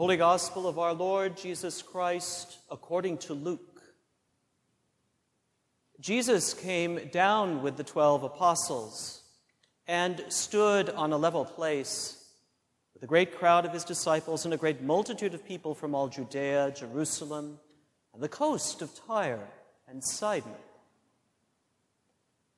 Holy Gospel of our Lord Jesus Christ according to Luke. Jesus came down with the twelve apostles and stood on a level place with a great crowd of his disciples and a great multitude of people from all Judea, Jerusalem, and the coast of Tyre and Sidon.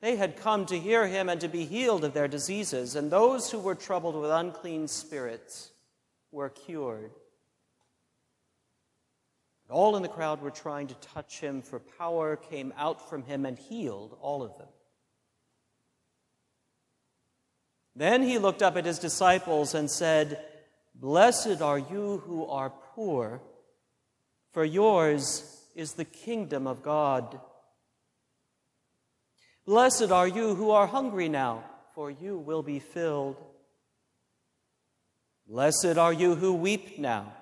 They had come to hear him and to be healed of their diseases, and those who were troubled with unclean spirits were cured. All in the crowd were trying to touch him, for power came out from him and healed all of them. Then he looked up at his disciples and said, Blessed are you who are poor, for yours is the kingdom of God. Blessed are you who are hungry now, for you will be filled. Blessed are you who weep now,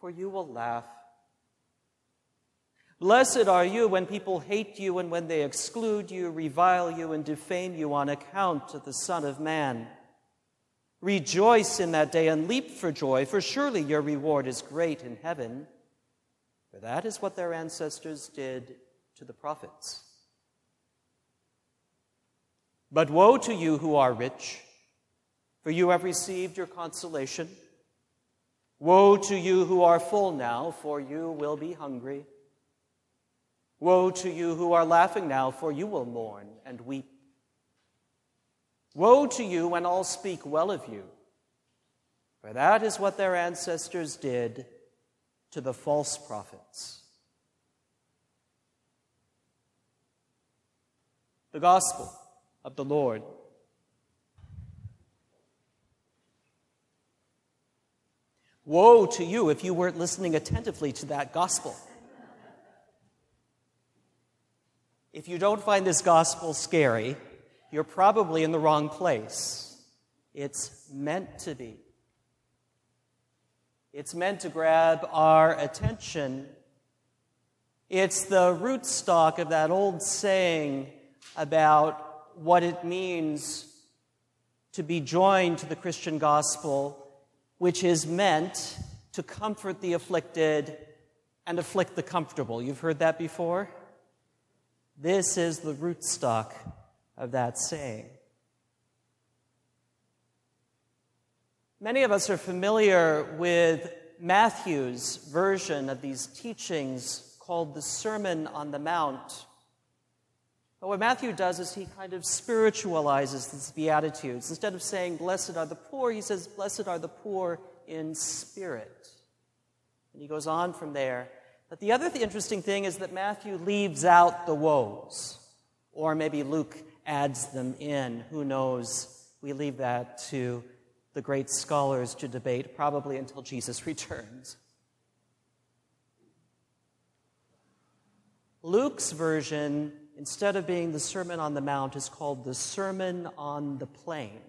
for you will laugh. Blessed are you when people hate you and when they exclude you, revile you, and defame you on account of the Son of Man. Rejoice in that day and leap for joy, for surely your reward is great in heaven. For that is what their ancestors did to the prophets. But woe to you who are rich, for you have received your consolation. Woe to you who are full now, for you will be hungry. Woe to you who are laughing now, for you will mourn and weep. Woe to you when all speak well of you, for that is what their ancestors did to the false prophets. The Gospel of the Lord. Woe to you if you weren't listening attentively to that gospel. If you don't find this gospel scary, you're probably in the wrong place. It's meant to be. It's meant to grab our attention. It's the rootstock of that old saying about what it means to be joined to the Christian gospel, which is meant to comfort the afflicted and afflict the comfortable. You've heard that before? This is the rootstock of that saying. Many of us are familiar with Matthew's version of these teachings called the Sermon on the Mount. But what Matthew does is he kind of spiritualizes these Beatitudes. Instead of saying, Blessed are the poor, he says, Blessed are the poor in spirit. And he goes on from there but the other th- interesting thing is that Matthew leaves out the woes, or maybe Luke adds them in. Who knows? We leave that to the great scholars to debate, probably until Jesus returns. Luke's version, instead of being the Sermon on the Mount, is called the Sermon on the Plain.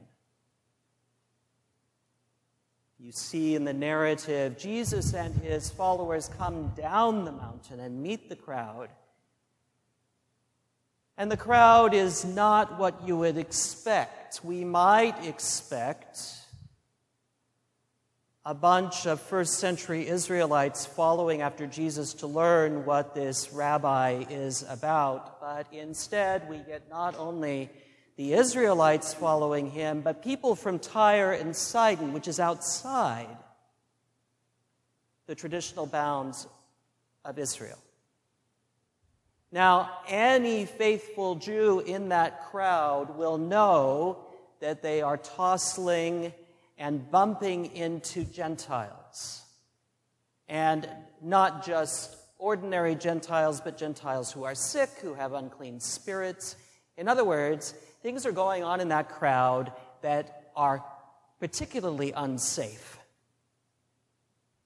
You see in the narrative, Jesus and his followers come down the mountain and meet the crowd. And the crowd is not what you would expect. We might expect a bunch of first century Israelites following after Jesus to learn what this rabbi is about. But instead, we get not only the Israelites following him, but people from Tyre and Sidon, which is outside the traditional bounds of Israel. Now, any faithful Jew in that crowd will know that they are tossing and bumping into Gentiles. And not just ordinary Gentiles, but Gentiles who are sick, who have unclean spirits. In other words, things are going on in that crowd that are particularly unsafe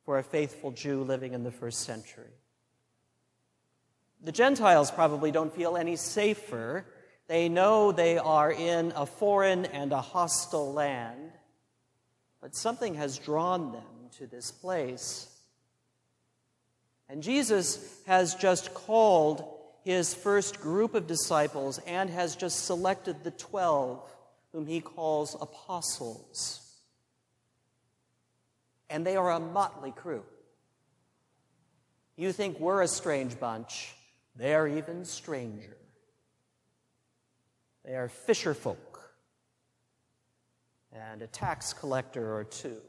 for a faithful Jew living in the first century. The Gentiles probably don't feel any safer. They know they are in a foreign and a hostile land, but something has drawn them to this place. And Jesus has just called his first group of disciples and has just selected the 12, whom he calls apostles. and they are a motley crew. You think we're a strange bunch, they're even stranger. They are fisher folk and a tax collector or two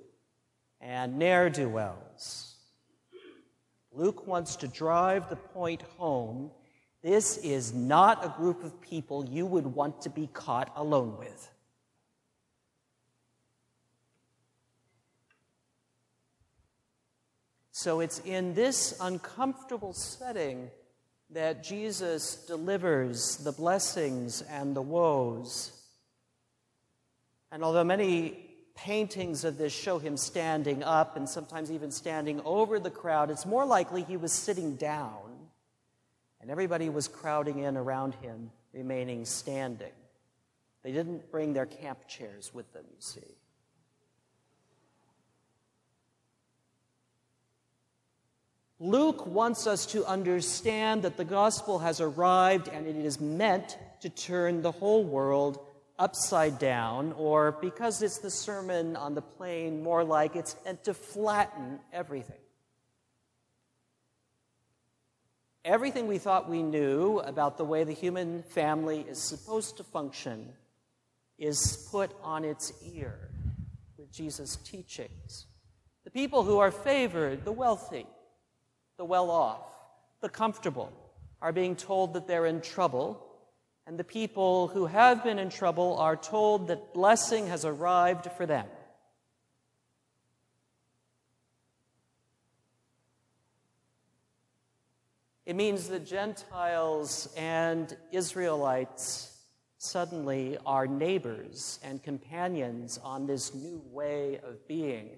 and ne'er do wells. Luke wants to drive the point home. This is not a group of people you would want to be caught alone with. So it's in this uncomfortable setting that Jesus delivers the blessings and the woes. And although many paintings of this show him standing up and sometimes even standing over the crowd, it's more likely he was sitting down and everybody was crowding in around him, remaining standing. They didn't bring their camp chairs with them, you see. Luke wants us to understand that the gospel has arrived and it is meant to turn the whole world upside down, or because it's the Sermon on the Plain, more like it's meant to flatten everything. Everything we thought we knew about the way the human family is supposed to function is put on its ear with Jesus' teachings. The people who are favored, the wealthy, the well off, the comfortable, are being told that they're in trouble and the people who have been in trouble are told that blessing has arrived for them. It means the Gentiles and Israelites suddenly are neighbors and companions on this new way of being.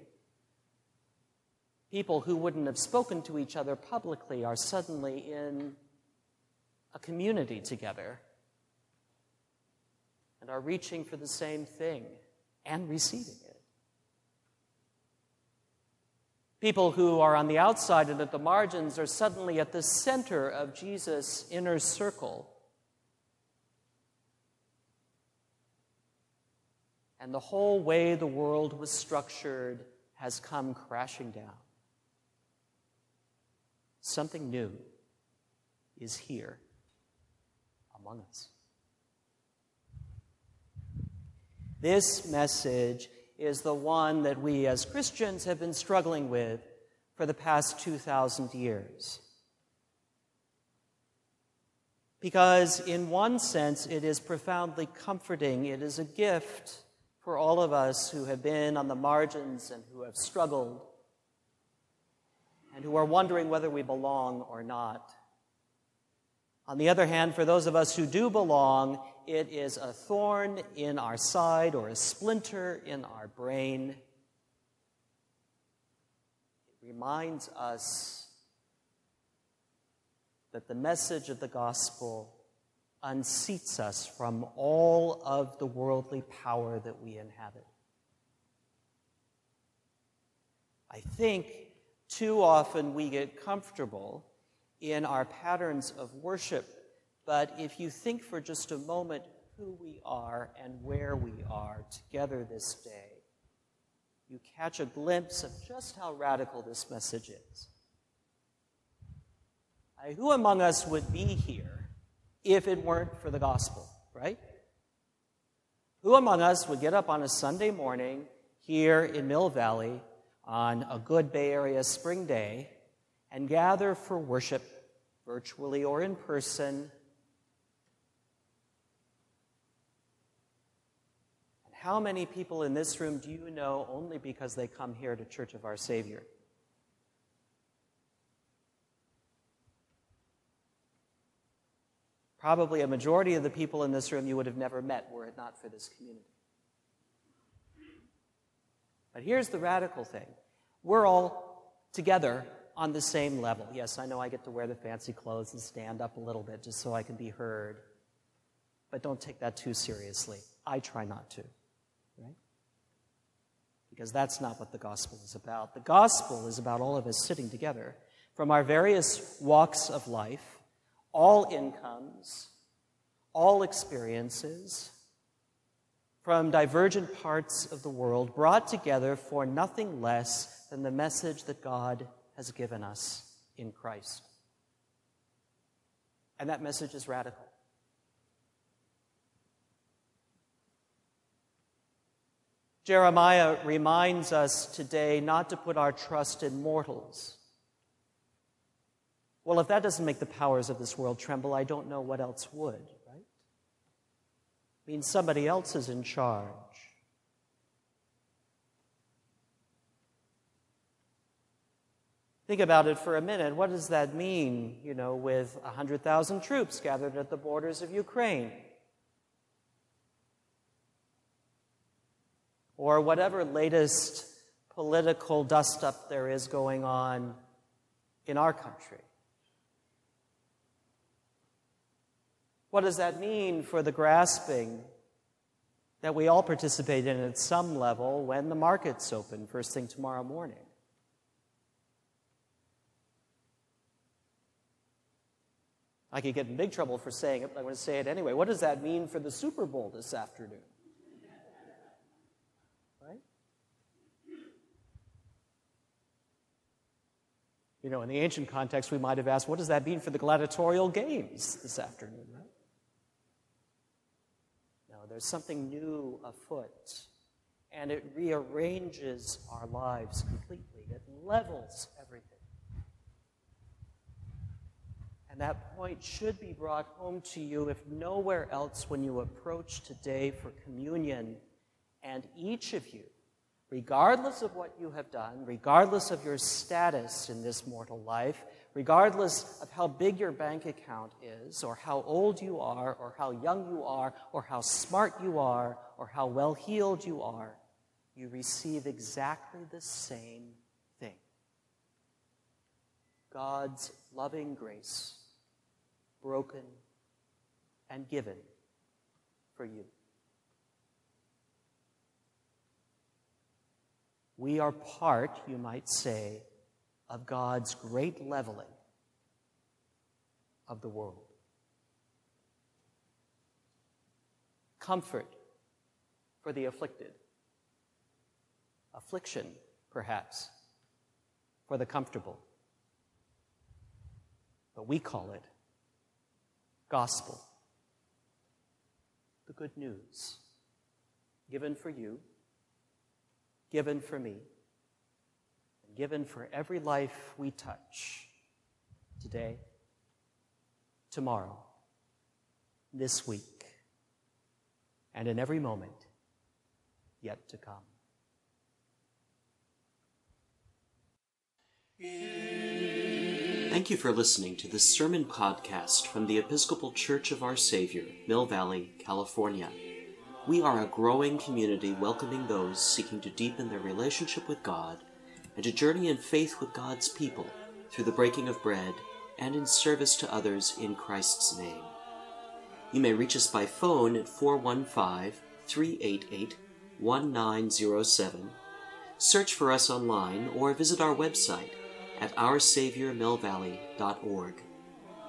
People who wouldn't have spoken to each other publicly are suddenly in a community together and are reaching for the same thing and receiving it. People who are on the outside and at the margins are suddenly at the center of Jesus' inner circle. And the whole way the world was structured has come crashing down. Something new is here among us. This message is the one that we as Christians have been struggling with for the past 2,000 years. Because, in one sense, it is profoundly comforting. It is a gift for all of us who have been on the margins and who have struggled and who are wondering whether we belong or not. On the other hand, for those of us who do belong, it is a thorn in our side or a splinter in our brain. It reminds us that the message of the gospel unseats us from all of the worldly power that we inhabit. I think too often we get comfortable in our patterns of worship but if you think for just a moment who we are and where we are together this day, you catch a glimpse of just how radical this message is. I, who among us would be here if it weren't for the gospel, right? Who among us would get up on a Sunday morning here in Mill Valley on a good Bay Area spring day and gather for worship, virtually or in person, How many people in this room do you know only because they come here to Church of Our Savior? Probably a majority of the people in this room you would have never met were it not for this community. But here's the radical thing we're all together on the same level. Yes, I know I get to wear the fancy clothes and stand up a little bit just so I can be heard. But don't take that too seriously. I try not to? Because that's not what the gospel is about. The gospel is about all of us sitting together from our various walks of life, all incomes, all experiences, from divergent parts of the world, brought together for nothing less than the message that God has given us in Christ. And that message is radical. Jeremiah reminds us today not to put our trust in mortals. Well, if that doesn't make the powers of this world tremble, I don't know what else would right? means somebody else is in charge. Think about it for a minute. What does that mean, you know, with 100,000 troops gathered at the borders of Ukraine? Or whatever latest political dust up there is going on in our country. What does that mean for the grasping that we all participate in at some level when the markets open first thing tomorrow morning? I could get in big trouble for saying it, but I'm going to say it anyway. What does that mean for the Super Bowl this afternoon? Right? You know, in the ancient context, we might have asked, what does that mean for the gladiatorial games this afternoon? Right? No, there's something new afoot. And it rearranges our lives completely, it levels everything. And that point should be brought home to you, if nowhere else, when you approach today for communion. And each of you, regardless of what you have done, regardless of your status in this mortal life, regardless of how big your bank account is, or how old you are, or how young you are, or how smart you are, or how well heeled you are, you receive exactly the same thing God's loving grace, broken and given for you. We are part, you might say, of God's great leveling of the world. Comfort for the afflicted. Affliction, perhaps, for the comfortable. But we call it gospel. The good news given for you, given for me and given for every life we touch today, tomorrow, this week, and in every moment yet to come. Thank you for listening to this sermon podcast from the Episcopal Church of Our Savior, Mill Valley, California. We are a growing community welcoming those seeking to deepen their relationship with God and to journey in faith with God's people through the breaking of bread and in service to others in Christ's name. You may reach us by phone at 415 388 1907, search for us online, or visit our website at oursaviormillvalley.org.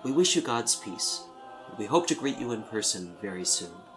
We wish you God's peace, and we hope to greet you in person very soon.